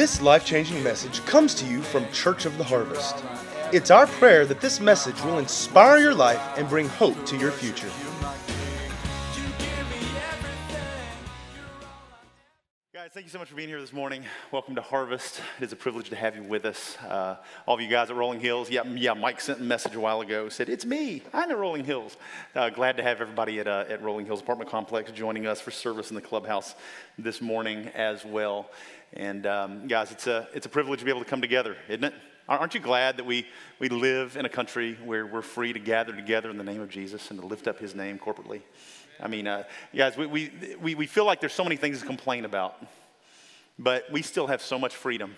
This life changing message comes to you from Church of the Harvest. It's our prayer that this message will inspire your life and bring hope to your future. Guys, thank you so much for being here this morning. Welcome to Harvest. It is a privilege to have you with us. Uh, all of you guys at Rolling Hills. Yeah, yeah. Mike sent a message a while ago. Said it's me. I'm at Rolling Hills. Uh, glad to have everybody at, uh, at Rolling Hills Apartment Complex joining us for service in the clubhouse this morning as well. And um, guys, it's a it's a privilege to be able to come together, isn't it? Aren't you glad that we, we live in a country where we're free to gather together in the name of Jesus and to lift up his name corporately? I mean, uh, guys, we, we, we, we feel like there's so many things to complain about, but we still have so much freedom.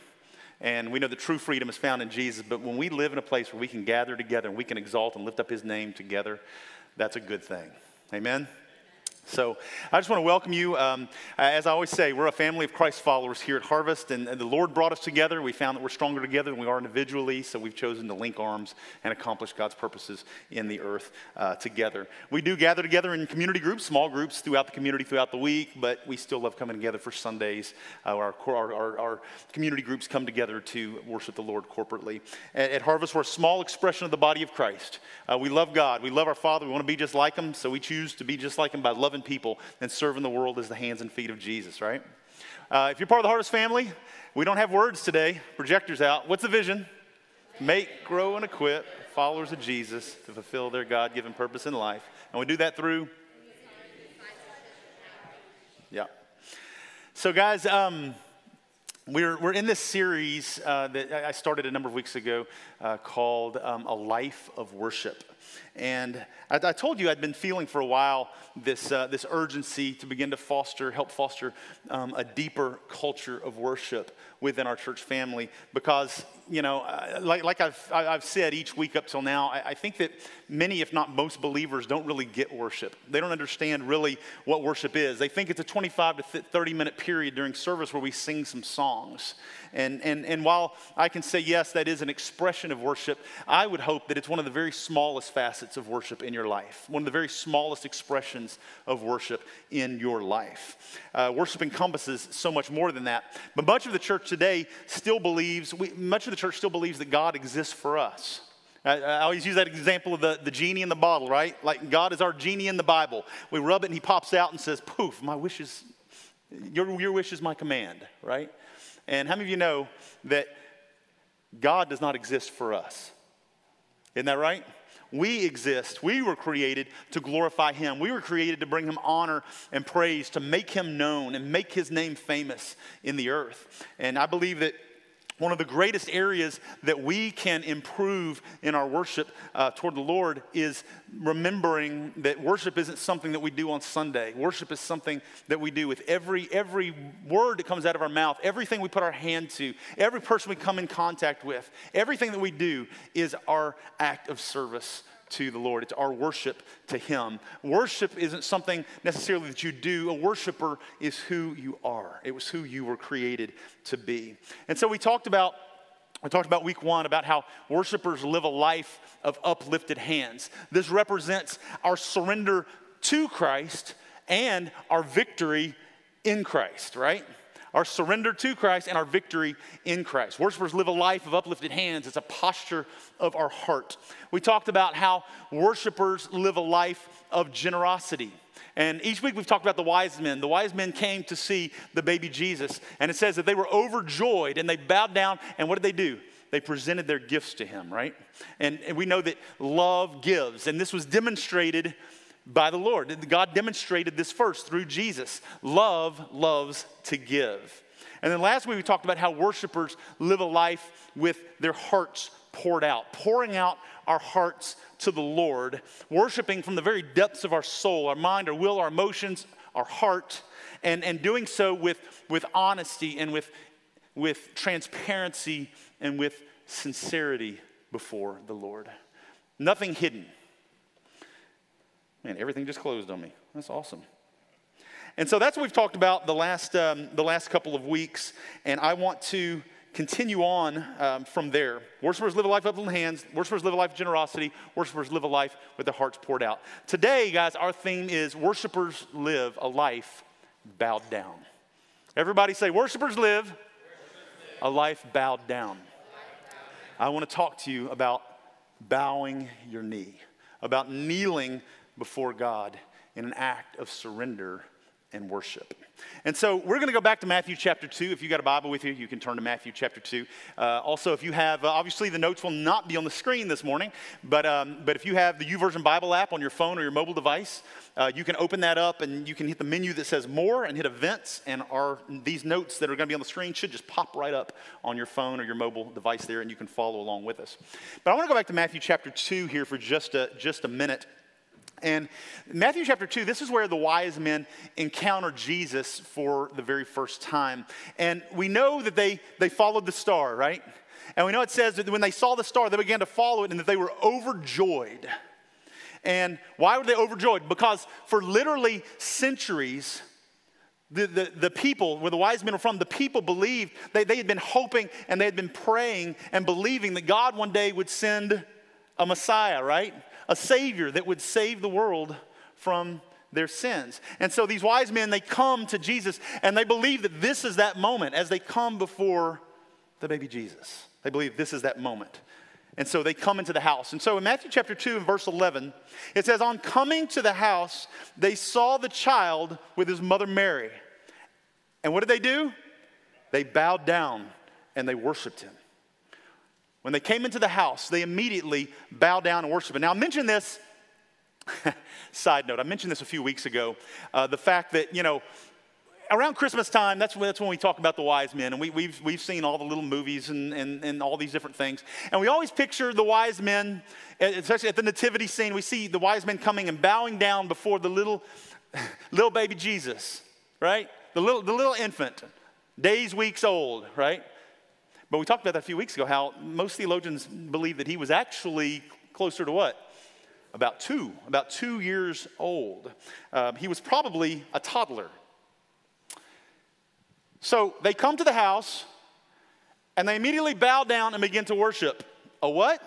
And we know that true freedom is found in Jesus, but when we live in a place where we can gather together and we can exalt and lift up his name together, that's a good thing. Amen? So I just want to welcome you. Um, as I always say, we're a family of Christ followers here at Harvest, and, and, the Lord brought us together. We found that we're stronger together than we are individually, so we've chosen to link arms and accomplish God's purposes in the earth uh, together. We do gather together in community groups, small groups throughout the community throughout the week, but we still love coming together for Sundays. Uh, our, our, our, our, community groups come together to worship the Lord corporately. At, at Harvest, we're a small expression of the body of Christ. Uh, we love God, we love our Father, we want to be just like Him, so we choose to be just like Him by loving loving people and serving the world as the hands and feet of Jesus, right? Uh, if you're part of the Harvest family, we don't have words today. Projectors out. What's the vision? Make, grow, and equip followers of Jesus to fulfill their God given purpose in life. And we do that through. Yeah. So, guys, um, we're, we're in this series uh, that I started a number of weeks ago uh, called um, A Life of Worship. And I, I, told you I'd been feeling for a while this, uh, this urgency to begin to foster, help foster um, a deeper culture of worship within our church family because, you know, uh, like, like I've, I've said each week up till now, I, I think that many, if not most believers, don't really get worship. They don't understand really what worship is. They think it's a 25 to 30 minute period during service where we sing some songs. And, and, and while I can say, yes, that is an expression of worship, I would hope that it's one of the very smallest facets of worship in your life, one of the very smallest expressions of worship in your life. Uh, worship encompasses so much more than that. But much of the church today still believes, we, much of the church still believes that God exists for us. I, always use that example of the, the genie in the bottle, right? Like God is our genie in the Bible. We rub it and he pops out and says, poof, my wish is, your, your wish is my command, right? And how many of you know that God does not exist for us? Isn't that right? We exist. We were created to glorify Him. We were created to bring Him honor and praise, to make Him known and make His name famous in the earth. And I believe that one of the greatest areas that we can improve in our worship uh, toward the Lord is remembering that worship isn't something that we do on Sunday. Worship is something that we do with every, every word that comes out of our mouth, everything we put our hand to, every person we come in contact with. Everything that we do is our act of service to the Lord. It's our worship to Him. Worship isn't something necessarily that you do, a worshiper is who you are. It was who you were created to be. And so we talked about. We talked about week one about how worshipers live a life of uplifted hands. This represents our surrender to Christ and our victory in Christ, right? Our surrender to Christ and our victory in Christ. Worshipers live a life of uplifted hands, it's a posture of our heart. We talked about how worshipers live a life of generosity. And each week we've talked about the wise men. The wise men came to see the baby Jesus. And it says that they were overjoyed and they bowed down. And what did they do? They presented their gifts to him, right? And, and we know that love gives. And this was demonstrated by the Lord. God demonstrated this first through Jesus. Love loves to give. And then last week we talked about how worshipers live a life with their hearts poured out, pouring out our hearts to the Lord, worshiping from the very depths of our soul, our mind, our will, our emotions, our heart, and, and doing so with, with honesty and with, with transparency and with sincerity before the Lord. Nothing hidden. Man, everything just closed on me. That's awesome. And so that's what we've talked about the last, um, the last couple of weeks. And I want to continue on um, from there. Worshippers live a life of the hands. Worshippers live a life of generosity. Worshippers live a life with their hearts poured out. Today, guys, our theme is worshippers live a life bowed down. Everybody say, worshippers live A life bowed down. I want to talk to you about bowing your knee, about kneeling before God in an act of surrender and worship. And so we're going to go back to Matthew chapter 2. If you got a Bible with you, you can turn to Matthew chapter 2. Uh, also, if you have, uh, obviously the notes will not be on the screen this morning, but, um, but if you have the YouVersion Bible app on your phone or your mobile device, uh, you can open that up and you can hit the menu that says more and hit events. And our, these notes that are going to be on the screen should just pop right up on your phone or your mobile device there, and you can follow along with us. But I want to go back to Matthew chapter 2 here for just a, just a minute. And Matthew chapter 2, this is where the wise men encounter Jesus for the very first time. And we know that they, they followed the star, right? And we know it says that when they saw the star, they began to follow it and that they were overjoyed. And why were they overjoyed? Because for literally centuries, the, the, the, people, where the wise men were from, the people believed, they, they had been hoping and they had been praying and believing that God one day would send a Messiah, right? A Savior that would save the world from their sins. And so these wise men, they come to Jesus and they believe that this is that moment as they come before the baby Jesus. They believe this is that moment. And so they come into the house. And so in Matthew chapter 2 and verse 11, it says, On coming to the house, they saw the child with his mother Mary. And what did they do? They bowed down and they worshiped him. When they came into the house, they immediately bowed down and worship. worshiped. Now, I mentioned this, side note, I mentioned this a few weeks ago. Uh, the fact that, you know, around Christmas time, that's when, that's when we talk about the wise men. And we, we've, we've seen all the little movies and, and, and all these different things. And we always picture the wise men, especially at the nativity scene, we see the wise men coming and bowing down before the little, little baby Jesus, right? The little, the little infant, days, weeks old, right? But we talked about that a few weeks ago how most theologians believe that he was actually closer to what? About two, about two years old. Uh, he was probably a toddler. So they come to the house and they immediately bow down and begin to worship. A what?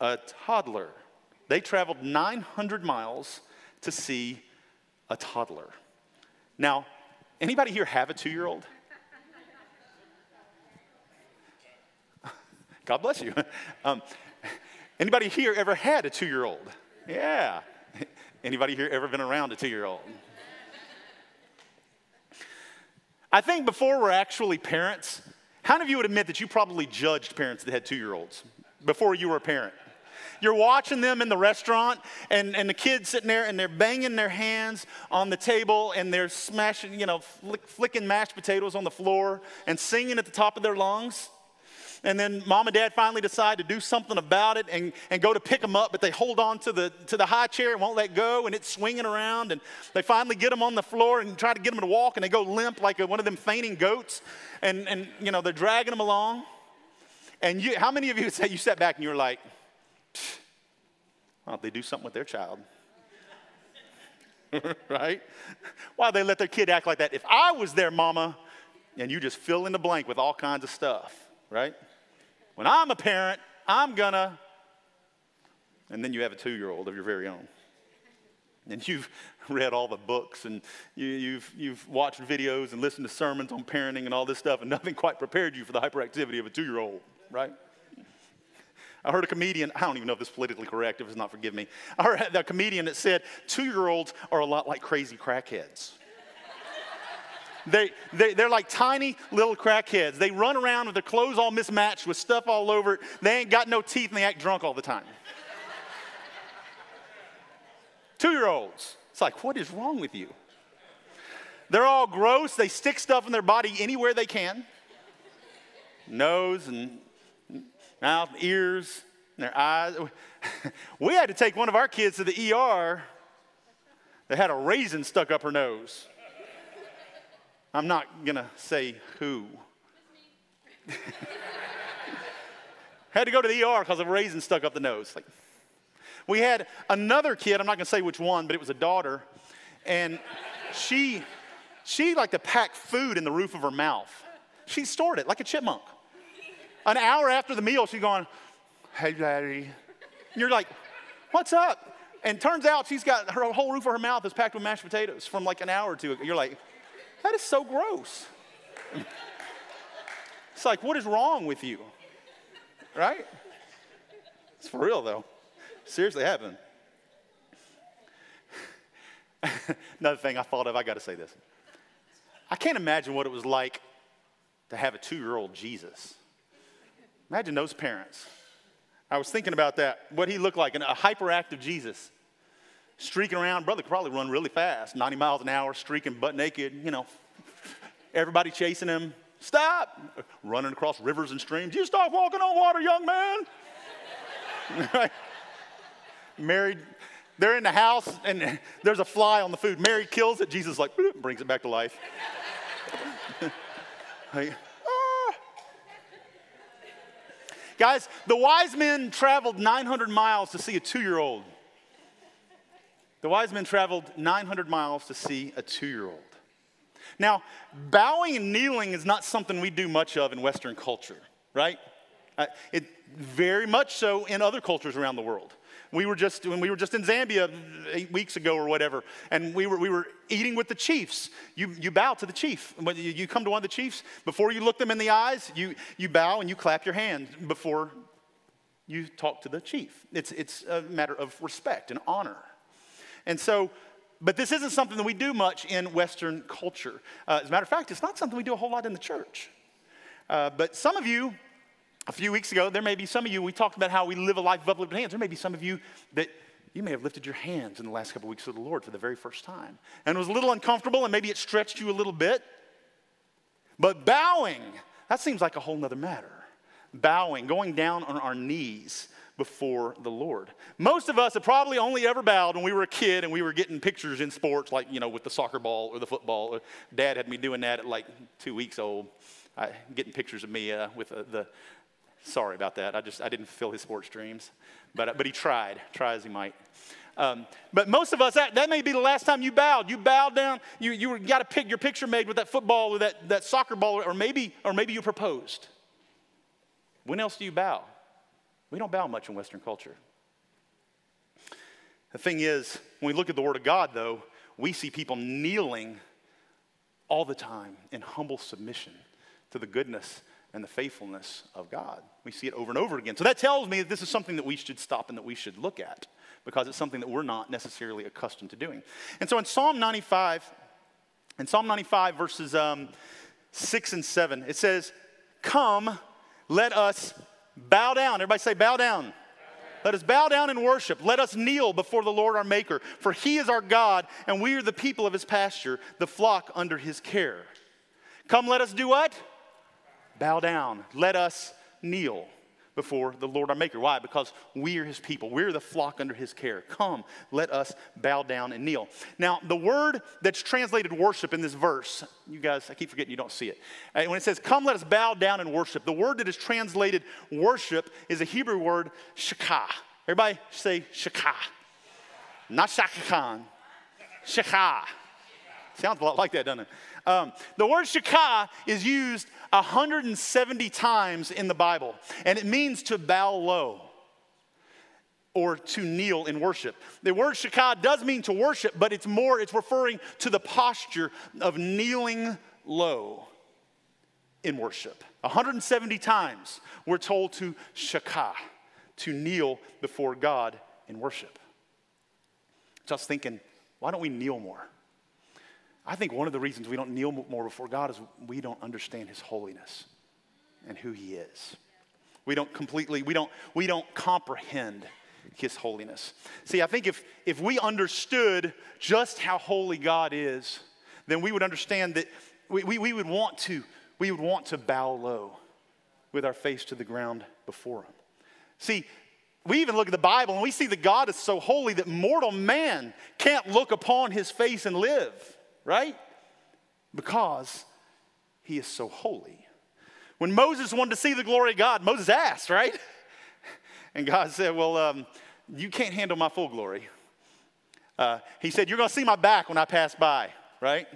A toddler. They traveled 900 miles to see a toddler. Now, anybody here have a two year old? God bless you. Um, anybody here ever had a two year old? Yeah. Anybody here ever been around a two year old? I think before we're actually parents, how many of you would admit that you probably judged parents that had two year olds before you were a parent? You're watching them in the restaurant, and, and the kids sitting there and they're banging their hands on the table and they're smashing, you know, flick, flicking mashed potatoes on the floor and singing at the top of their lungs. And then mom and dad finally decide to do something about it and, and go to pick them up, but they hold on to the, to the high chair and won't let go, and it's swinging around. And they finally get them on the floor and try to get them to walk, and they go limp like one of them fainting goats. And, and, you know, they're dragging them along. And you, how many of you say you sat back and you were like, why don't they do something with their child? right? Why they let their kid act like that? If I was their mama, and you just fill in the blank with all kinds of stuff, right? When I'm a parent, I'm gonna, and then you have a two year old of your very own. And you've read all the books and you, have you've, you've watched videos and listened to sermons on parenting and all this stuff, and nothing quite prepared you for the hyperactivity of a two year old, right? I heard a comedian, I don't even know if this is politically correct, if it's not, forgive me. I heard a comedian that said two year olds are a lot like crazy crackheads. They, they, they're like tiny little crackheads. They run around with their clothes all mismatched with stuff all over it. They ain't got no teeth and they act drunk all the time. Two year olds. It's like, what is wrong with you? They're all gross. They stick stuff in their body anywhere they can nose and mouth, ears, and their eyes. We had to take one of our kids to the ER that had a raisin stuck up her nose. I'm not going to say who. had to go to the ER because of a raisin stuck up the nose. Like, we had another kid, I'm not going to say which one, but it was a daughter, and she, she liked to pack food in the roof of her mouth. She stored it like a chipmunk. An hour after the meal, she's going, Hey, daddy. And you're like, What's up? And turns out she's got her whole roof of her mouth is packed with mashed potatoes from like an hour or two. You're like, that is so gross. It's like, what is wrong with you? Right? It's for real, though. Seriously happened. Another thing I thought of, I got to say this. I can't imagine what it was like to have a two year old Jesus. Imagine those parents. I was thinking about that, what he looked like, and a hyperactive Jesus. Streaking around, brother could probably run really fast, 90 miles an hour, streaking butt naked, you know, everybody chasing him. Stop! Running across rivers and streams. You stop walking on water, young man. Married, they're in the house and there's a fly on the food. Mary kills it. Jesus like brings it back to life. like, ah. Guys, the wise men traveled 900 miles to see a two-year-old. The wise men traveled 900 miles to see a two-year-old. Now, bowing and kneeling is not something we do much of in Western culture, right? Uh, it very much so in other cultures around the world. We were just when we were just in Zambia eight weeks ago or whatever, and we were we were eating with the chiefs. You you bow to the chief. When you, you come to one of the chiefs, before you look them in the eyes, you you bow and you clap your hand before you talk to the chief. It's it's a matter of respect and honor. And so but this isn't something that we do much in Western culture. Uh, as a matter of fact, it's not something we do a whole lot in the church. Uh, but some of you a few weeks ago, there may be some of you, we talked about how we live a life of uplifted hands. There may be some of you that you may have lifted your hands in the last couple of weeks to the Lord for the very first time. And it was a little uncomfortable and maybe it stretched you a little bit. But bowing, that seems like a whole nother matter. Bowing, going down on our knees before the Lord. Most of us have probably only ever bowed when we were a kid and we were getting pictures in sports, like, you know, with the soccer ball or the football. Dad had me doing that at like two weeks old, I, getting pictures of me uh, with uh, the Sorry about that. I just I didn't fulfill his sports dreams, but but he tried, try as he might. Um, but most of us, that, that may be the last time you bowed. You bowed down. You you got a pick your picture made with that football or that that soccer ball, or maybe or maybe you proposed. When else do you bow? We don't bow much in Western culture. The thing is, when we look at the Word of God, though, we see people kneeling all the time in humble submission to the goodness and the faithfulness of God. We see it over and over again. So that tells me that this is something that we should stop and that we should look at because it's something that we're not necessarily accustomed to doing. And so in Psalm 95, in Psalm 95, verses um, 6 and 7, it says, Come, let us bow down. Everybody say, bow down. Let us bow down and worship. Let us kneel before the Lord our Maker, for he is our God, and we are the people of his pasture, the flock under his care. Come, let us do what? bow down. Let us kneel before the Lord our Maker. Why? Because we are his people. We're the flock under his care. Come, let us bow down and kneel. Now, the word that's translated worship in this verse, you guys, I keep forgetting you don't see it. Uh, when it says, come, let us bow down and worship, the word that is translated worship is a Hebrew word, shakah. Everybody say shakah. Not Chaka Khan. Shakah. Sounds a lot like that, doesn't it? Um, the word shakah is used 170 times in the Bible, and it means to bow low or to kneel in worship. The word shakah does mean to worship, but it's more, it's referring to the posture of kneeling low in worship. 170 times we're told to shakah, to kneel before God in worship. So I was thinking, why don't we kneel more? I think one of the reasons we don't kneel more before God is we don't understand His holiness and who He is. We don't completely, we don't, we don't comprehend His holiness. See, I think if, if we understood just how holy God is, then we would understand that we, we, we would want to, we would want to bow low with our face to the ground before Him. See, we even look at the Bible and we see that God is so holy that mortal man can't look upon his face and live right? Because he is so holy. When Moses wanted to see the glory of God, Moses asked, right? And God said, Well, um, you can't handle my full glory. Uh, he said, You're going to see my back when I pass by, right?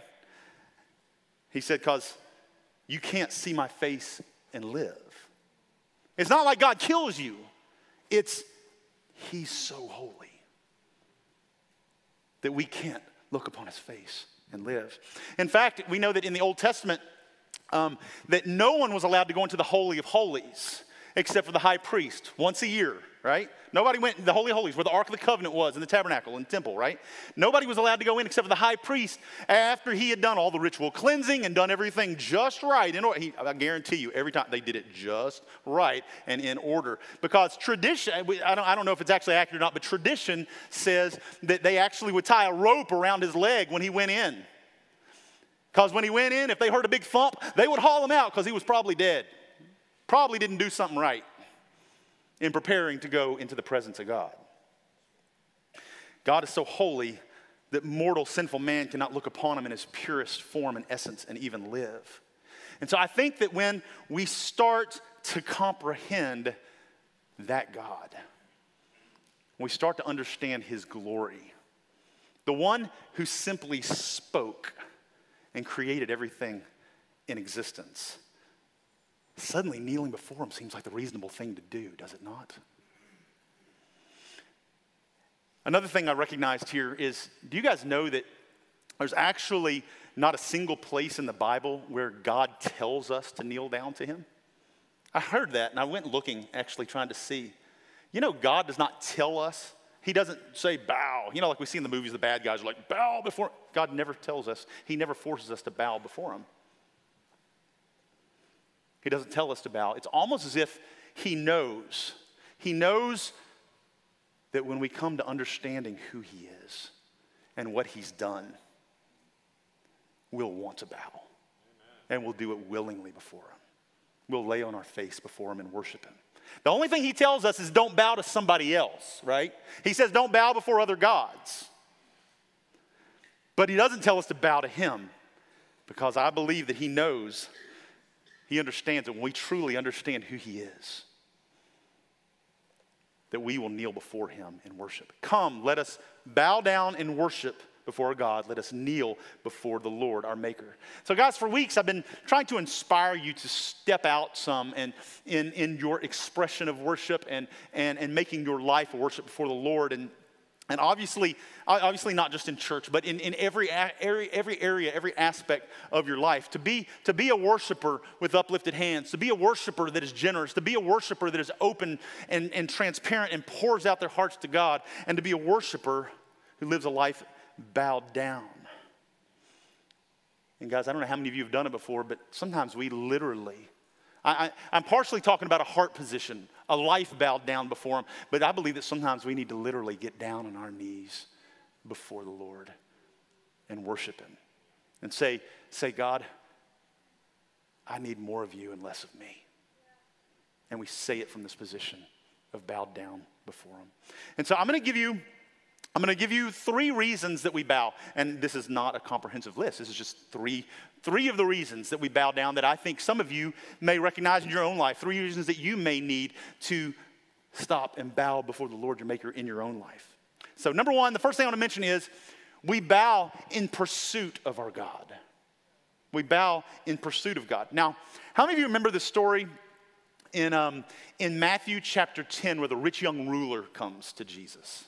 He said, Because you can't see my face and live. It's not like God kills you, it's He's so holy that we can't look upon His face and live. In fact, we know that in the Old Testament, um, that no one was allowed to go into the Holy of Holies except for the high priest once a year, right? Nobody went in the Holy Holies where the Ark of the Covenant was in the tabernacle and temple, right? Nobody was allowed to go in except for the high priest after he had done all the ritual cleansing and done everything just right. In order, he, I guarantee you, every time they did it just right and in order. Because tradition, I don't, I don't know if it's actually accurate or not, but tradition says that they actually would tie a rope around his leg when he went in. Because when he went in, if they heard a big thump, they would haul him out because he was probably dead. Probably didn't do something right in preparing to go into the presence of God. God is so holy that mortal, sinful man cannot look upon him in his purest form and essence and even live. And so I think that when we start to comprehend that God, we start to understand his glory, the one who simply spoke and created everything in existence, suddenly kneeling before him seems like the reasonable thing to do, does it not? Another thing I recognized here is do you guys know that there's actually not a single place in the Bible where God tells us to kneel down to him? I heard that and I went looking, actually trying to see. You know, God does not tell us he doesn't say bow. You know, like we see in the movies, the bad guys are like, bow before. God never tells us, He never forces us to bow before Him. He doesn't tell us to bow. It's almost as if He knows. He knows that when we come to understanding who He is and what He's done, we'll want to bow. Amen. And we'll do it willingly before Him. We'll lay on our face before Him and worship Him. The only thing he tells us is don't bow to somebody else, right? He says don't bow before other gods. But he doesn't tell us to bow to him because I believe that he knows, he understands that when we truly understand who he is, that we will kneel before him and worship. Come, let us bow down and worship before God. Let us kneel before the Lord, our Maker. So, guys, for weeks I've been trying to inspire you to step out some and in, in your expression of worship and, and, and making your life a worship before the Lord. And, and obviously, obviously not just in church, but in, in every, area, every area, every aspect of your life. To be, to be a worshiper with uplifted hands, to be a worshiper that is generous, to be a worshiper that is open and, and transparent and pours out their hearts to God, and to be a worshiper who lives a life bowed down. And guys, I don't know how many of you have done it before, but sometimes we literally, I I, am partially talking about a heart position, a life bowed down before Him, but I believe that sometimes we need to literally get down on our knees before the Lord and worship Him and say, say, God, I need more of you and less of me. And we say it from this position of bowed down before Him. And so I'm going to give you I'm going to give you three reasons that we bow. And this is not a comprehensive list. This is just three, three of the reasons that we bow down that I think some of you may recognize in your own life. Three reasons that you may need to stop and bow before the Lord your Maker in your own life. So, number one, the first thing I want to mention is we bow in pursuit of our God. We bow in pursuit of God. Now, how many of you remember the story in, um, in Matthew chapter 10 where the rich young ruler comes to Jesus?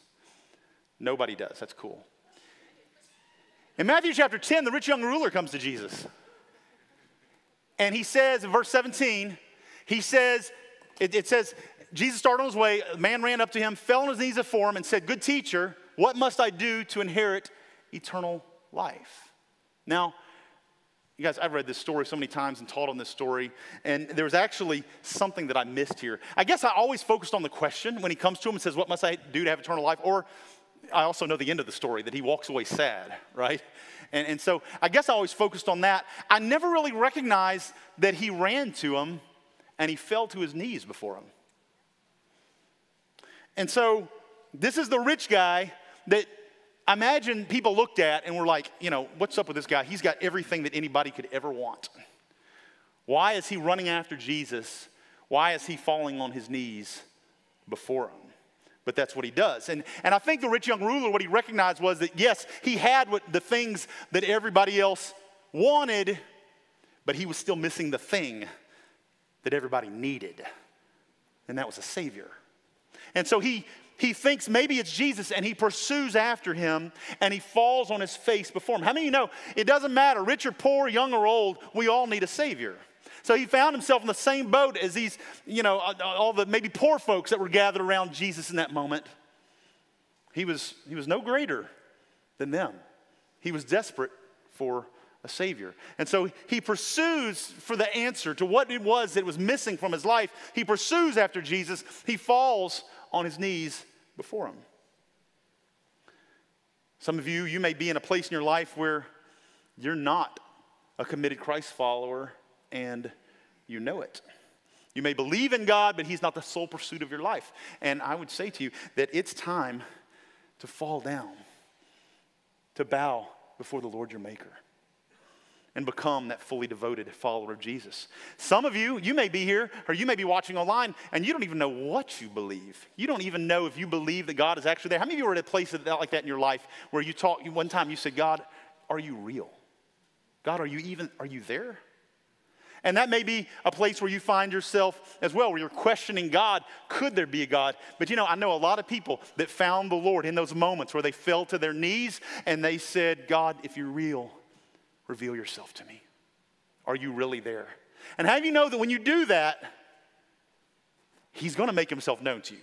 Nobody does. That's cool. In Matthew chapter 10, the rich young ruler comes to Jesus. And he says in verse 17, he says, it, it, says, Jesus started on his way. A man ran up to him, fell on his knees before him, and said, Good teacher, what must I do to inherit eternal life? Now, you guys, I've read this story so many times and taught on this story, and there was actually something that I missed here. I guess I always focused on the question when he comes to him and says, What must I do to have eternal life? Or I also know the end of the story that he walks away sad, right? And, and so I guess I always focused on that. I never really recognized that he ran to him and he fell to his knees before him. And so this is the rich guy that I imagine people looked at and were like, you know, what's up with this guy? He's got everything that anybody could ever want. Why is he running after Jesus? Why is he falling on his knees before him? But that's what he does. And, and I think the rich young ruler, what he recognized was that, yes, he had what, the things that everybody else wanted, but he was still missing the thing that everybody needed, and that was a Savior. And so he, he thinks maybe it's Jesus and he pursues after him and he falls on his face before him. How many of you know it doesn't matter, rich or poor, young or old, we all need a Savior. So he found himself in the same boat as these, you know, all the maybe poor folks that were gathered around Jesus in that moment. He was, he was no greater than them. He was desperate for a Savior. And so he pursues for the answer to what it was that was missing from his life. He pursues after Jesus. He falls on his knees before him. Some of you, you may be in a place in your life where you're not a committed Christ follower and you know it. You may believe in God, but He's not the sole pursuit of your life. And I would say to you that it's time to fall down, to bow before the Lord your Maker and become that fully devoted follower of Jesus. Some of you, you may be here or you may be watching online and you don't even know what you believe. You don't even know if you believe that God is actually there. How many of you were at a place like that in your life where you talked one time you said, God, are you real? God, are you even, are you there? And that may be a place where you find yourself as well, where you're questioning God. Could there be a God? But you know, I know a lot of people that found the Lord in those moments where they fell to their knees and they said, God, if you're real, reveal yourself to me. Are you really there? And how do you know that when you do that, He's going to make Himself known to you,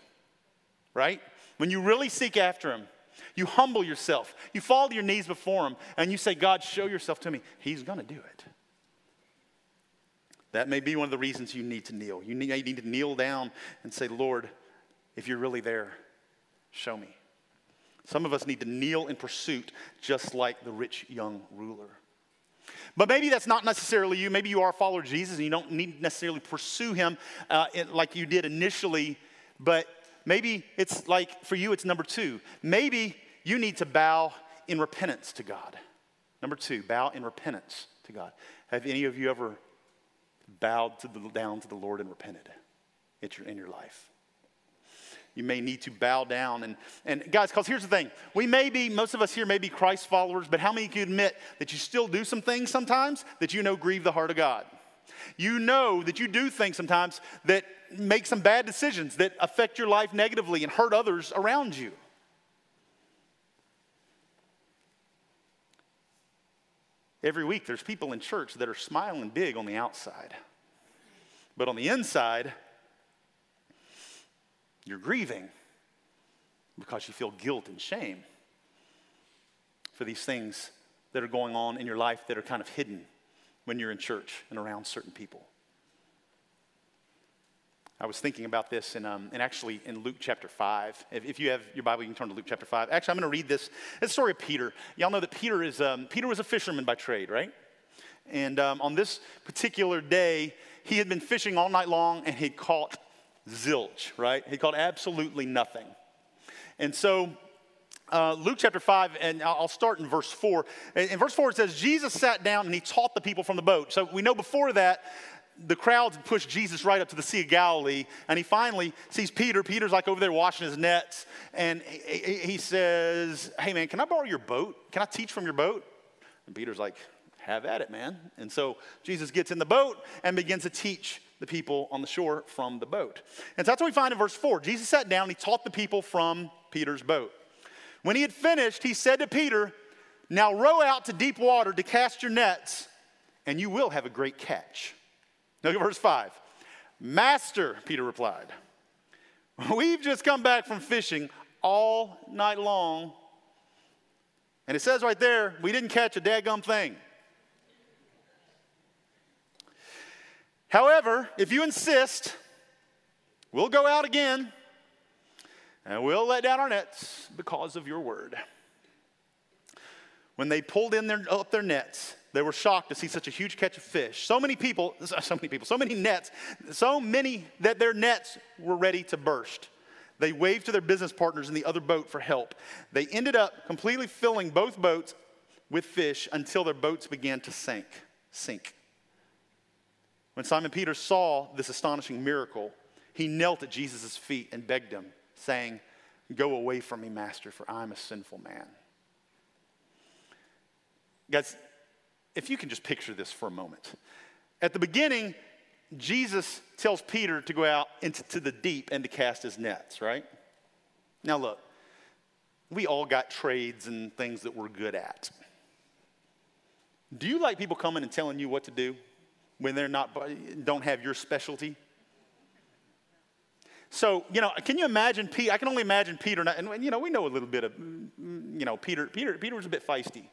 right? When you really seek after Him, you humble yourself, you fall to your knees before Him, and you say, God, show yourself to me. He's going to do it. That may be one of the reasons you need to kneel. You need, you need to kneel down and say, Lord, if you're really there, show me. Some of us need to kneel in pursuit, just like the rich young ruler. But maybe that's not necessarily you. Maybe you are a follower of Jesus and you don't need necessarily pursue him uh, like you did initially. But maybe it's like for you, it's number two. Maybe you need to bow in repentance to God. Number two, bow in repentance to God. Have any of you ever bowed to the, down to the Lord and repented in your life. You may need to bow down. And, and guys, because here's the thing we may be, most of us here may be Christ followers, but how many can admit that you still do some things sometimes that you know grieve the heart of God? You know that you do things sometimes that make some bad decisions that affect your life negatively and hurt others around you. Every week, there's people in church that are smiling big on the outside, but on the inside, you're grieving because you feel guilt and shame for these things that are going on in your life that are kind of hidden when you're in church and around certain people. I was thinking about this, in, um, and actually in Luke chapter 5. If, if, you have your Bible, you can turn to Luke chapter 5. Actually, I'm going to read this. It's the story of Peter. Y'all know that Peter, is, um, Peter was a fisherman by trade, right? And um, on this particular day, he had been fishing all night long and he caught zilch, right? He caught absolutely nothing. And so uh, Luke chapter 5, and I'll start in verse 4. In verse 4, it says, Jesus sat down and he taught the people from the boat. So we know before that the crowds push Jesus right up to the Sea of Galilee, and he finally sees Peter. Peter's like over there washing his nets, and he says, Hey, man, can I borrow your boat? Can I teach from your boat? And Peter's like, Have at it, man. And so Jesus gets in the boat and begins to teach the people on the shore from the boat. And so that's what we find in verse 4. Jesus sat down and he taught the people from Peter's boat. When he had finished, he said to Peter, Now row out to deep water to cast your nets, and you will have a great catch. Look at verse 5. Master, Peter replied, We've just come back from fishing all night long. And it says right there, we didn't catch a daggum thing. However, if you insist, we'll go out again and we'll let down our nets because of your word. When they pulled in their, up their nets, they were shocked to see such a huge catch of fish. So many people, so many people, so many nets, so many that their nets were ready to burst. They waved to their business partners in the other boat for help. They ended up completely filling both boats with fish until their boats began to sink. Sink. When Simon Peter saw this astonishing miracle, he knelt at Jesus' feet and begged him, saying, Go away from me, Master, for I'm a sinful man. Guys, if you can just picture this for a moment. At the beginning, Jesus tells Peter to go out into the deep and to cast his nets, right? Now, look, we all got trades and things that we're good at. Do you like people coming and telling you what to do when they're not, don't have your specialty? So, you know, can you imagine Pete? I can only imagine Peter, and, and you know, we know a little bit of, you know, Peter, Peter, Peter was a bit feisty.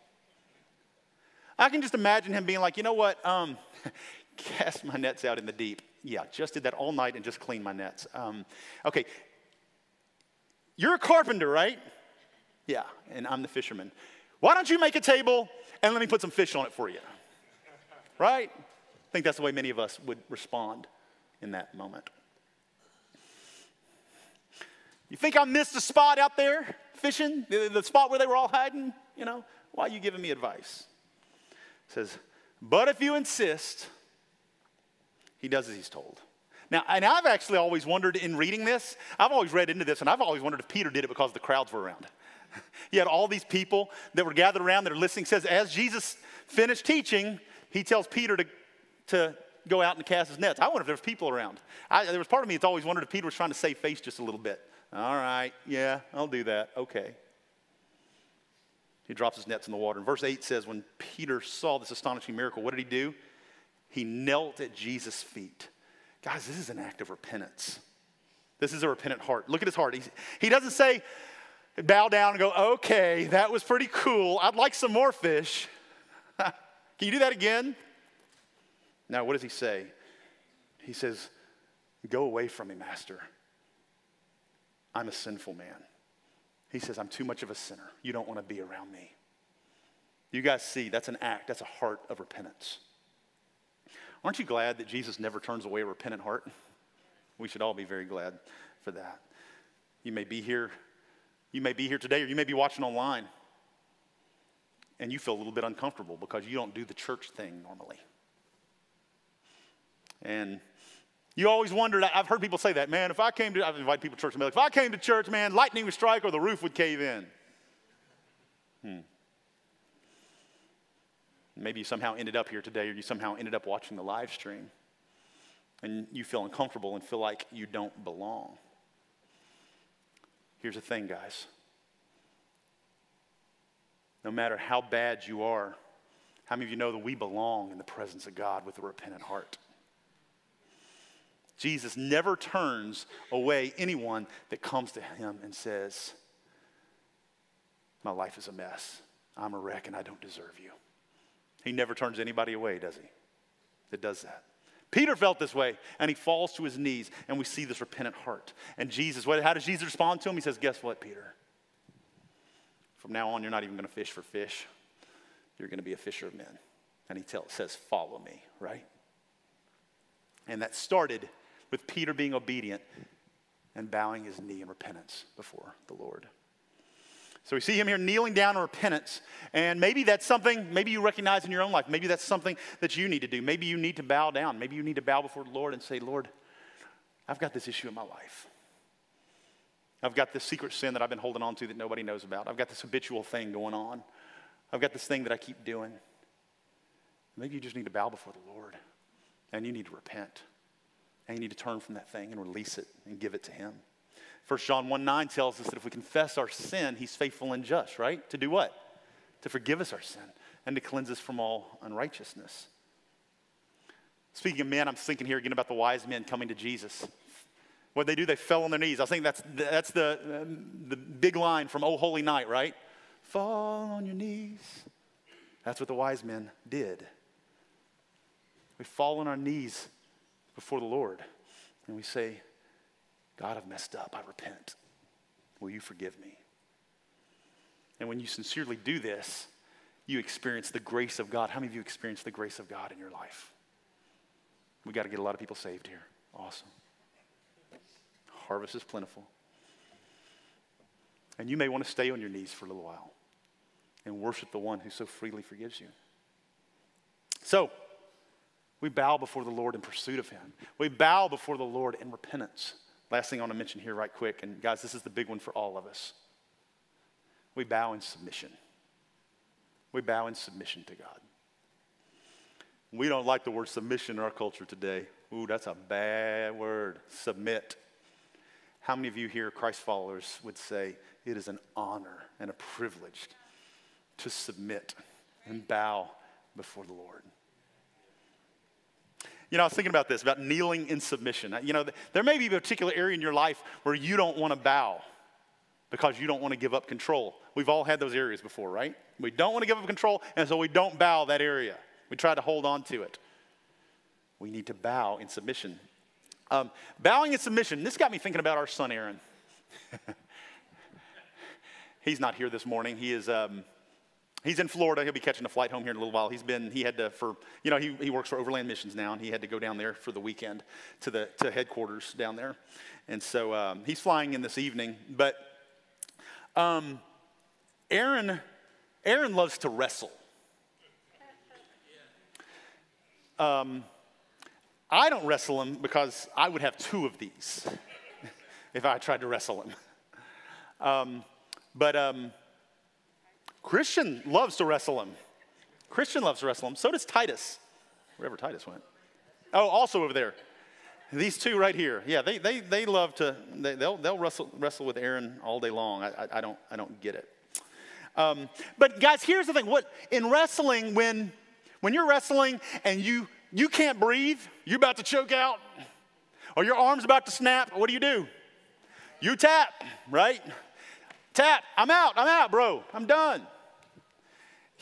I can just imagine him being like, you know what, um, cast my nets out in the deep. Yeah, just did that all night and just cleaned my nets. Um, okay, you're a carpenter, right? Yeah, and I'm the fisherman. Why don't you make a table and let me put some fish on it for you? Right? I think that's the way many of us would respond in that moment. You think I missed a spot out there fishing? The, the spot where they were all hiding? You know, why are you giving me advice? Says, but if you insist, he does as he's told. Now, and I've actually always wondered in reading this, I've always read into this, and I've always wondered if Peter did it because the crowds were around. he had all these people that were gathered around that are listening. Says, as Jesus finished teaching, he tells Peter to, to go out and cast his nets. I wonder if there's people around. I, there was part of me that's always wondered if Peter was trying to save face just a little bit. All right, yeah, I'll do that. Okay. He drops his nets in the water. And verse 8 says, When Peter saw this astonishing miracle, what did he do? He knelt at Jesus' feet. Guys, this is an act of repentance. This is a repentant heart. Look at his heart. He, he doesn't say, bow down and go, okay, that was pretty cool. I'd like some more fish. Can you do that again? Now, what does he say? He says, Go away from me, Master. I'm a sinful man. He says, I'm too much of a sinner. You don't want to be around me. You guys see, that's an act, that's a heart of repentance. Aren't you glad that Jesus never turns away a repentant heart? We should all be very glad for that. You may be here, you may be here today, or you may be watching online, and you feel a little bit uncomfortable because you don't do the church thing normally. And you always wondered, I've heard people say that, man, if I came to, I've invited people to church and be like, if I came to church, man, lightning would strike or the roof would cave in. Hmm. Maybe you somehow ended up here today or you somehow ended up watching the live stream and you feel uncomfortable and feel like you don't belong. Here's the thing, guys. No matter how bad you are, how many of you know that we belong in the presence of God with a repentant heart? Jesus never turns away anyone that comes to him and says, My life is a mess. I'm a wreck and I don't deserve you. He never turns anybody away, does he? That does that. Peter felt this way, and he falls to his knees, and we see this repentant heart. And Jesus, how does Jesus respond to him? He says, Guess what, Peter? From now on, you're not even going to fish for fish. You're going to be a fisher of men. And he says, Follow me, right? And that started with Peter being obedient and bowing his knee in repentance before the Lord. So we see him here kneeling down in repentance. And maybe that's something, maybe you recognize in your own life. Maybe that's something that you need to do. Maybe you need to bow down. Maybe you need to bow before the Lord and say, Lord, I've got this issue in my life. I've got this secret sin that I've been holding on to that nobody knows about. I've got this habitual thing going on. I've got this thing that I keep doing. Maybe you just need to bow before the Lord and you need to repent. And you need to turn from that thing and release it and give it to Him. 1 John 1 9 tells us that if we confess our sin, He's faithful and just, right? To do what? To forgive us our sin and to cleanse us from all unrighteousness. Speaking of men, I'm thinking here again about the wise men coming to Jesus. What they do, they fell on their knees. I think that's, that's the, the big line from Oh Holy Night, right? Fall on your knees. That's what the wise men did. We fall on our knees before the Lord and we say, God, I've messed up. I repent. Will you forgive me? And when you sincerely do this, you experience the grace of God. How many of you experience the grace of God in your life? We got to get a lot of people saved here. Awesome. Harvest is plentiful. And you may want to stay on your knees for a little while and worship the one who so freely forgives you. So, we bow before the Lord in pursuit of Him. We bow before the Lord in repentance. Last thing I want to mention here, right quick, and guys, this is the big one for all of us. We bow in submission. We bow in submission to God. We don't like the word submission in our culture today. Ooh, that's a bad word. Submit. How many of you here, Christ followers, would say it is an honor and a privilege to submit and bow before the Lord? You know, I was thinking about this, about kneeling in submission. You know, there may be a particular area in your life where you don't want to bow because you don't want to give up control. We've all had those areas before, right? We don't want to give up control, and so we don't bow that area. We try to hold on to it. We need to bow in submission. Um, bowing in submission, this got me thinking about our son Aaron. He's not here this morning. He is. Um, He's in Florida. He'll be catching a flight home here in a little while. He's been, he had to, for, you know, he, he works for Overland Missions now, and he had to go down there for the weekend to the to headquarters down there. And so um, he's flying in this evening. But um, Aaron, Aaron loves to wrestle. Um, I don't wrestle him because I would have two of these if I tried to wrestle him. Um, but um, Christian loves to wrestle him. Christian loves to wrestle him. So does Titus, wherever Titus went. Oh, also over there. These two right here. Yeah, they, they, they love to, they, will they'll wrestle, wrestle with Aaron all day long. I, I, I don't, I don't get it. Um, but guys, here's the thing. What, in wrestling, when, when you're wrestling and you, you can't breathe, you're about to choke out, or your arm's about to snap, what do you do? You tap, right? Tap, I'm out, I'm out, bro, I'm done.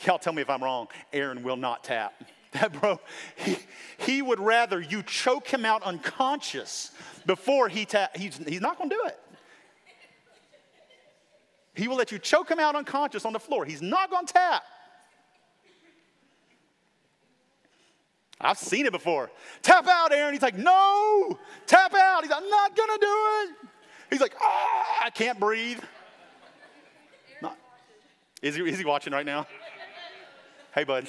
Y'all tell me if I'm wrong. Aaron will not tap. That bro, he, he would rather you choke him out unconscious before he tap. He's, he's not going to do it. He will let you choke him out unconscious on the floor. He's not going to tap. I've seen it before. Tap out, Aaron. He's like, no, tap out. He's like, I'm not going to do it. He's like, ah, I can't breathe. Not, is, he, is he watching right now? Hey, bud.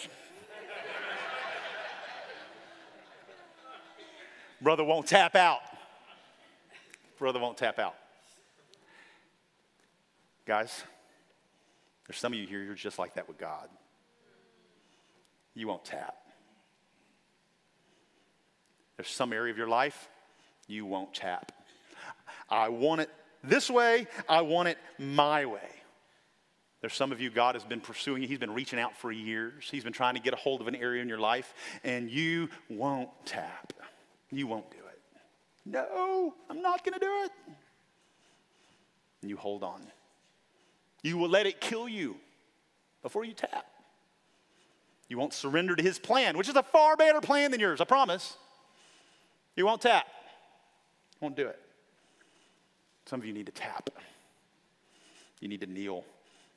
Brother won't tap out. Brother won't tap out. Guys, there's some of you here, you're just like that with God. You won't tap. There's some area of your life you won't tap. I want it this way, I want it my way. There's some of you, God has been pursuing you. He's been reaching out for years. He's been trying to get a hold of an area in your life, and you won't tap. You won't do it. No, I'm not going to do it. And you hold on. You will let it kill you before you tap. You won't surrender to his plan, which is a far better plan than yours, I promise. You won't tap. Won't do it. Some of you need to tap. You need to kneel.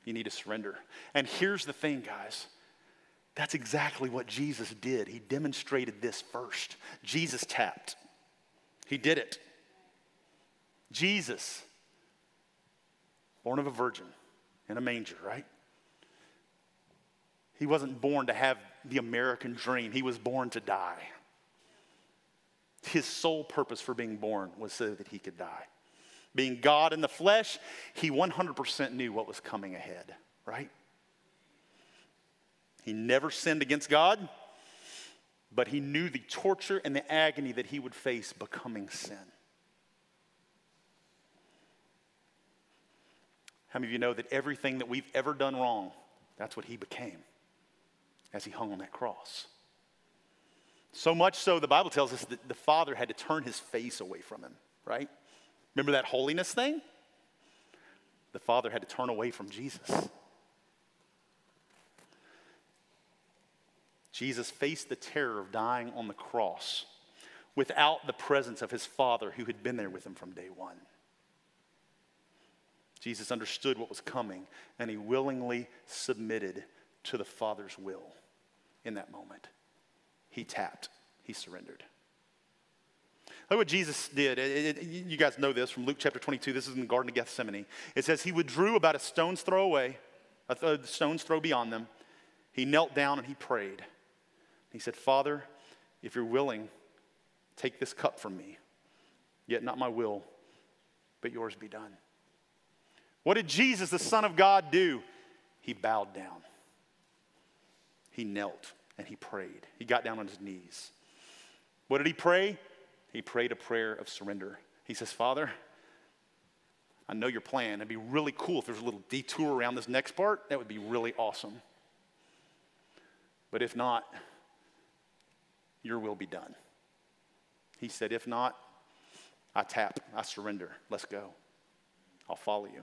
You need to surrender. And here's the thing, guys. That's exactly what Jesus did. He demonstrated this first. Jesus tapped, He did it. Jesus, born of a virgin in a manger, right? He wasn't born to have the American dream, He was born to die. His sole purpose for being born was so that He could die. Being God in the flesh, he 100% knew what was coming ahead, right? He never sinned against God, but he knew the torture and the agony that he would face becoming sin. How many of you know that everything that we've ever done wrong, that's what he became as he hung on that cross? So much so, the Bible tells us that the Father had to turn his face away from him, right? Remember that holiness thing? The Father had to turn away from Jesus. Jesus faced the terror of dying on the cross without the presence of his Father who had been there with him from day one. Jesus understood what was coming and he willingly submitted to the Father's will in that moment. He tapped, he surrendered. Look what Jesus did. It, it, you guys know this from Luke chapter 22. This is in the Garden of Gethsemane. It says, He withdrew about a stone's throw away, a, a stone's throw beyond them. He knelt down and he prayed. He said, Father, if you're willing, take this cup from me. Yet not my will, but yours be done. What did Jesus, the Son of God, do? He bowed down. He knelt and he prayed. He got down on his knees. What did he pray? He prayed a prayer of surrender. He says, Father, I know your plan. It'd be really cool if there's a little detour around this next part. That would be really awesome. But if not, your will be done. He said, If not, I tap, I surrender. Let's go. I'll follow you.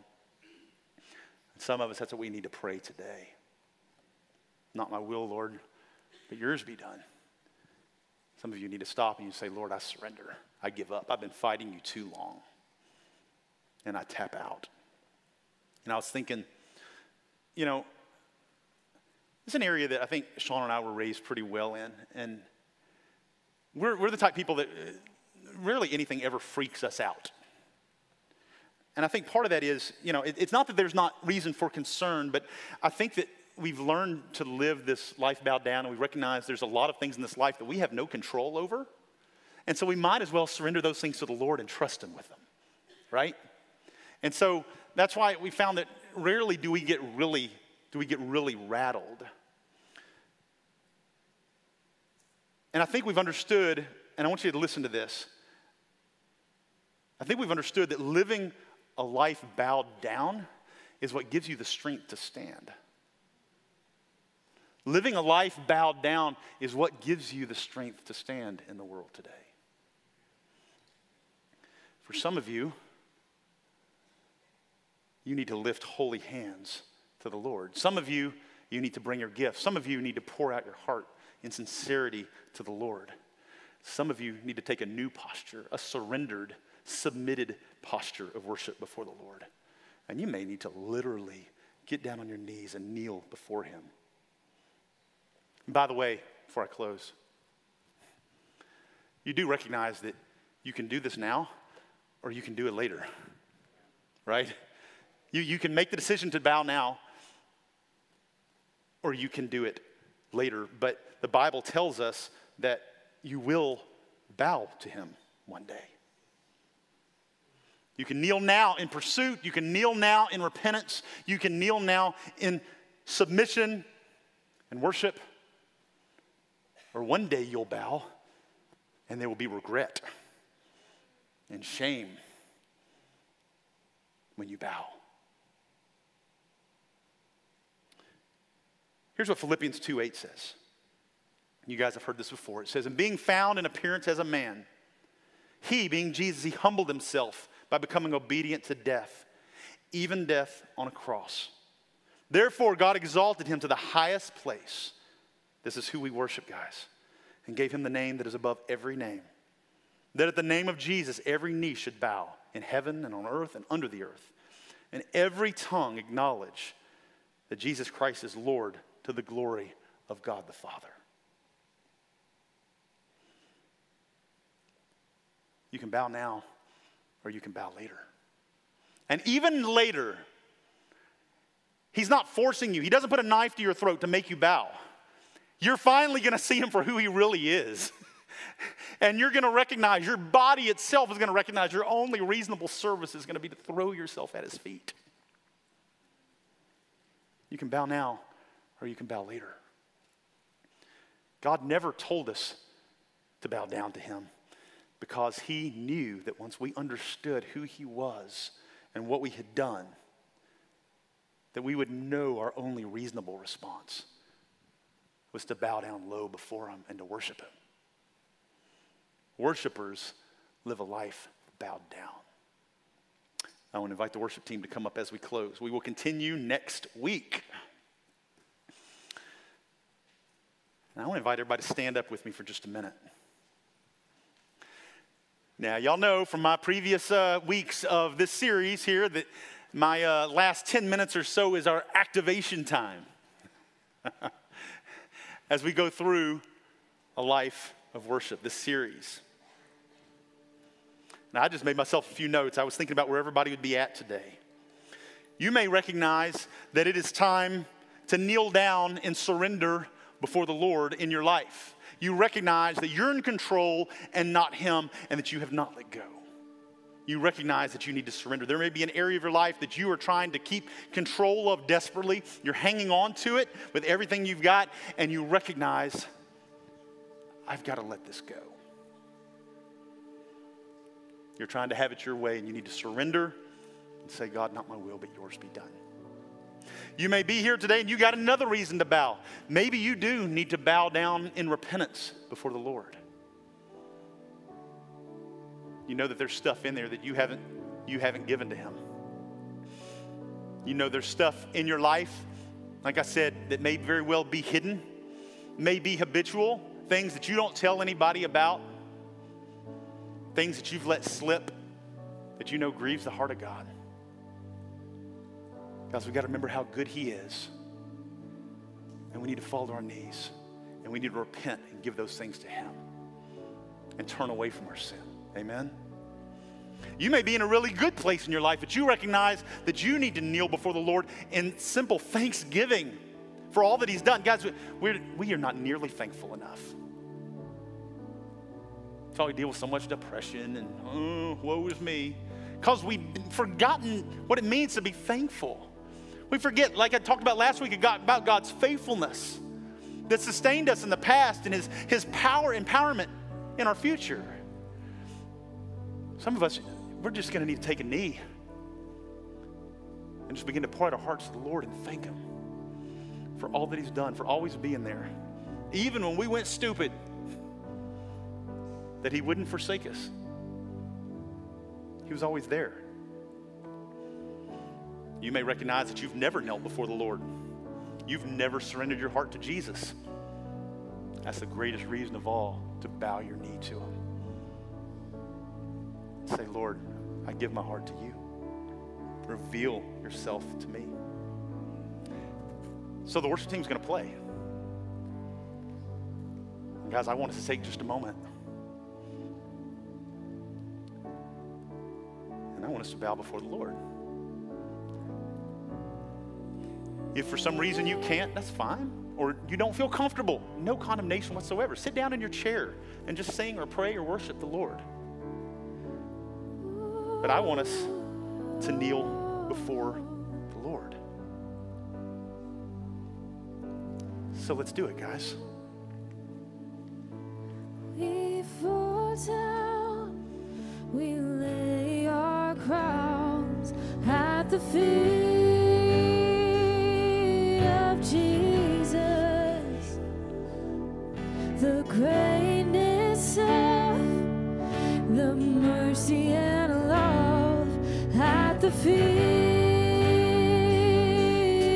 And some of us, that's what we need to pray today. Not my will, Lord, but yours be done. Some of you need to stop and you say, Lord, I surrender. I give up. I've been fighting you too long. And I tap out. And I was thinking, you know, it's an area that I think Sean and I were raised pretty well in. And we're, we're the type of people that uh, rarely anything ever freaks us out. And I think part of that is, you know, it, it's not that there's not reason for concern, but I think that we've learned to live this life bowed down and we recognize there's a lot of things in this life that we have no control over. And so we might as well surrender those things to the Lord and trust Him with them, right? And so that's why we found that rarely do we get really, do we get really rattled. And I think we've understood, and I want you to listen to this. I think we've understood that living a life bowed down is what gives you the strength to stand. Living a life bowed down is what gives you the strength to stand in the world today. For some of you, you need to lift holy hands to the Lord. Some of you, you need to bring your gifts. Some of you need to pour out your heart in sincerity to the Lord. Some of you need to take a new posture, a surrendered, submitted posture of worship before the Lord. And you may need to literally get down on your knees and kneel before Him. And by the way, before I close, you do recognize that you can do this now or you can do it later, right? You, you can make the decision to bow now or you can do it later. But the Bible tells us that you will bow to Him one day. You can kneel now in pursuit. You can kneel now in repentance. You can kneel now in submission and worship. Or one day you'll bow and there will be regret and shame when you bow. Here's what Philippians 2 8 says. You guys have heard this before. It says, And being found in appearance as a man, he, being Jesus, he humbled himself by becoming obedient to death, even death on a cross. Therefore, God exalted him to the highest place this is who we worship, guys. And gave him the name that is above every name. That at the name of Jesus, every knee should bow in heaven and on earth and under the earth. And every tongue acknowledge that Jesus Christ is Lord to the glory of God the Father. You can bow now or you can bow later. And even later, He's not forcing you. He doesn't put a knife to your throat to make you bow you're finally going to see him for who he really is. and you're going to recognize, your body itself is going to recognize your only reasonable service is going to be to throw yourself at his feet. You can bow now or you can bow later. God never told us to bow down to him because he knew that once we understood who he was and what we had done, that we would know our only reasonable response was to bow down low before him and to worship him. Worshippers live a life bowed down. I want to invite the worship team to come up as we close. We will continue next week. And I want to invite everybody to stand up with me for just a minute. Now, y'all know from my previous uh, weeks of this series here that my uh, last 10 minutes or so is our activation time. as we go through a life of worship, this series. Now, I just made myself a few notes. I was thinking about where everybody would be at today. You may recognize that it is time to kneel down and surrender before the Lord in your life. You recognize that you're in control and not Him, and that you have not let go you recognize that you need to surrender. There may be an area of your life that you are trying to keep control of desperately. You're hanging on to it with everything you've got, and you recognize, I've got to let this go. You're trying to have it your way, and you need to surrender, and say, God, not my will, but yours be done. You may be here today and you got another reason to bow. Maybe you do need to bow down in repentance before the Lord. You know that there's stuff in there that you haven't you haven't given to him. You know there's stuff in your life, like I said, that may very well be hidden, may be habitual, things that you don't tell anybody about, things that you've let slip that you know grieves the heart of God. Guys, we got to remember how good He is. And we need to fall to our knees. And we need to repent and give those things to Him and turn away from our sin. Amen? You may be in a really good place in your life, but you recognize that you need to kneel before the Lord in simple thanksgiving for all that He's done. Guys, we're, we are not nearly thankful enough. That's why we deal with so much depression and, oh, woe is me. Because we've forgotten what it means to be thankful. We forget, like I talked about last week, about God's faithfulness that sustained us in the past and his, his power, empowerment in our future. Some of us, we're just going to need to take a knee and just begin to pour out our hearts to the Lord and thank Him for all that He's done, for always being there. Even when we went stupid, that He wouldn't forsake us. He was always there. You may recognize that you've never knelt before the Lord. You've never surrendered your heart to Jesus. That's the greatest reason of all to bow your knee to Him. Say, Lord, I give my heart to you. Reveal yourself to me. So the worship team's going to play. And guys, I want us to take just a moment. And I want us to bow before the Lord. If for some reason you can't, that's fine. Or you don't feel comfortable, no condemnation whatsoever. Sit down in your chair and just sing or pray or worship the Lord. But I want us to kneel before the Lord. So let's do it, guys. We fall down, we lay our crowns at the feet of Jesus. The greatness the feet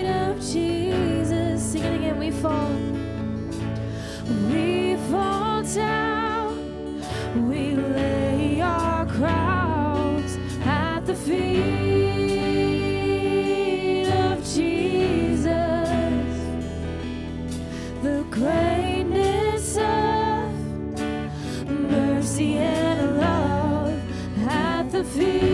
of Jesus. Sing it again, we fall. We fall down, we lay our crowns at the feet of Jesus. The greatness of mercy and love at the feet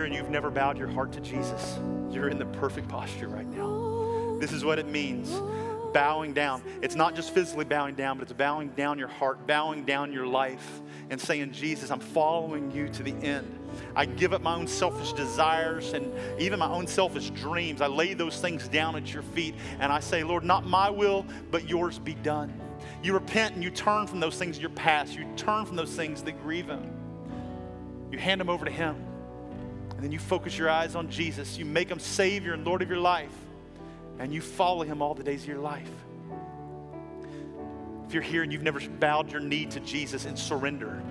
here and you've never bowed your heart to Jesus, you're in the perfect posture right now. This is what it means bowing down. It's not just physically bowing down, but it's bowing down your heart, bowing down your life, and saying, Jesus, I'm following you to the end. I give up my own selfish desires and even my own selfish dreams. I lay those things down at your feet and I say, Lord, not my will, but yours be done. You repent and you turn from those things in your past. You turn from those things that grieve Him. You hand them over to Him. And then you focus your eyes on Jesus. You make Him Savior and Lord of your life. And you follow Him all the days of your life. If you're here and you've never bowed your knee to Jesus in surrender,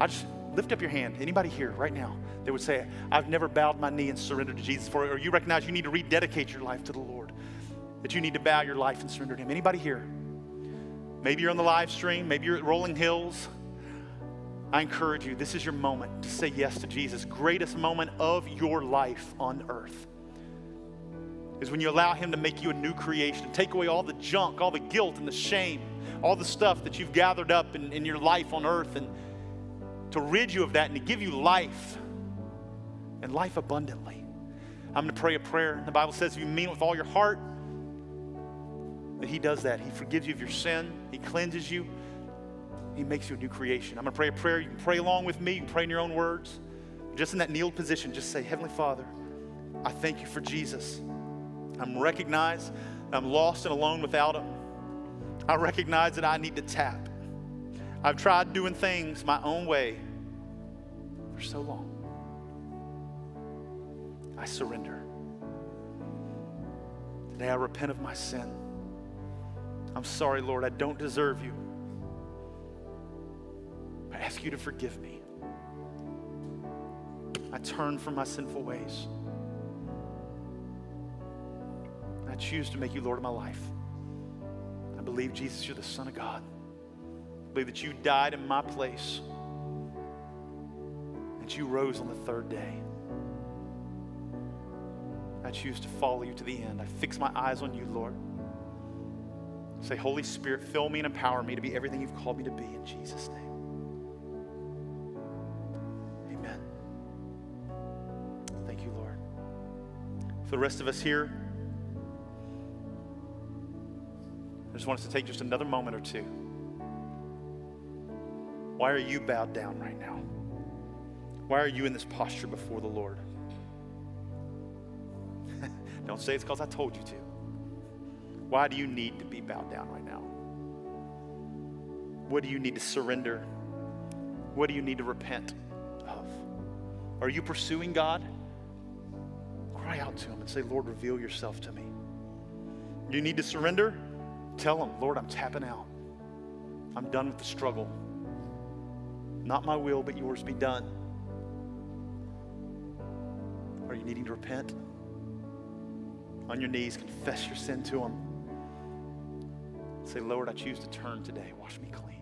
I just lift up your hand. Anybody here right now that would say, I've never bowed my knee and surrendered to Jesus for it, or you recognize you need to rededicate your life to the Lord, that you need to bow your life and surrender to Him. Anybody here? Maybe you're on the live stream, maybe you're at Rolling Hills. I encourage you, this is your moment to say yes to Jesus. Greatest moment of your life on earth is when you allow Him to make you a new creation, take away all the junk, all the guilt and the shame, all the stuff that you've gathered up in, in your life on earth, and to rid you of that and to give you life and life abundantly. I'm going to pray a prayer. The Bible says if you mean it with all your heart, that He does that. He forgives you of your sin, He cleanses you, He makes you a new creation. I'm going to pray a prayer. You can pray along with me, you can pray in your own words. Just in that kneeled position, just say, Heavenly Father, I thank you for Jesus. I'm recognized I'm lost and alone without Him. I recognize that I need to tap. I've tried doing things my own way for so long. I surrender. Today I repent of my sin. I'm sorry, Lord, I don't deserve you. I ask you to forgive me. I turn from my sinful ways. I choose to make you Lord of my life. I believe, Jesus, you're the Son of God. I believe that you died in my place, that you rose on the third day. I choose to follow you to the end. I fix my eyes on you, Lord. Say, Holy Spirit, fill me and empower me to be everything you've called me to be in Jesus' name. The rest of us here, I just want us to take just another moment or two. Why are you bowed down right now? Why are you in this posture before the Lord? Don't say it's because I told you to. Why do you need to be bowed down right now? What do you need to surrender? What do you need to repent of? Are you pursuing God? Cry out to Him and say, Lord, reveal yourself to me. You need to surrender? Tell Him, Lord, I'm tapping out. I'm done with the struggle. Not my will, but yours be done. Are you needing to repent? On your knees, confess your sin to Him. Say, Lord, I choose to turn today. Wash me clean.